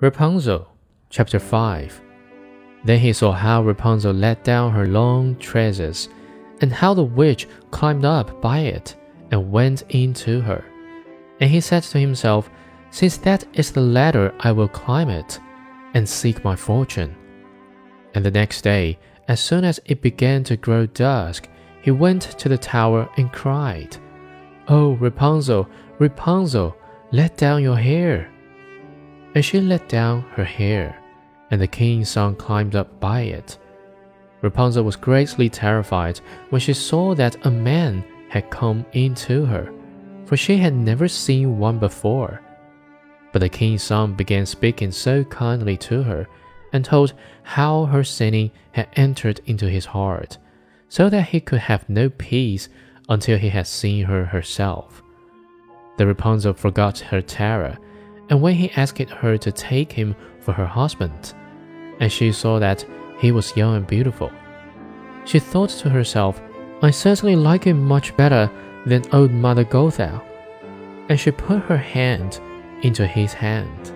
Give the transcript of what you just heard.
Rapunzel, chapter 5. Then he saw how Rapunzel let down her long tresses, and how the witch climbed up by it and went in to her. And he said to himself, Since that is the ladder, I will climb it and seek my fortune. And the next day, as soon as it began to grow dusk, he went to the tower and cried, Oh, Rapunzel, Rapunzel, let down your hair and she let down her hair, and the king's son climbed up by it. Rapunzel was greatly terrified when she saw that a man had come in to her, for she had never seen one before. But the king's son began speaking so kindly to her, and told how her sinning had entered into his heart, so that he could have no peace until he had seen her herself. The Rapunzel forgot her terror and when he asked her to take him for her husband, and she saw that he was young and beautiful, she thought to herself, I certainly like him much better than old Mother Gothel, and she put her hand into his hand.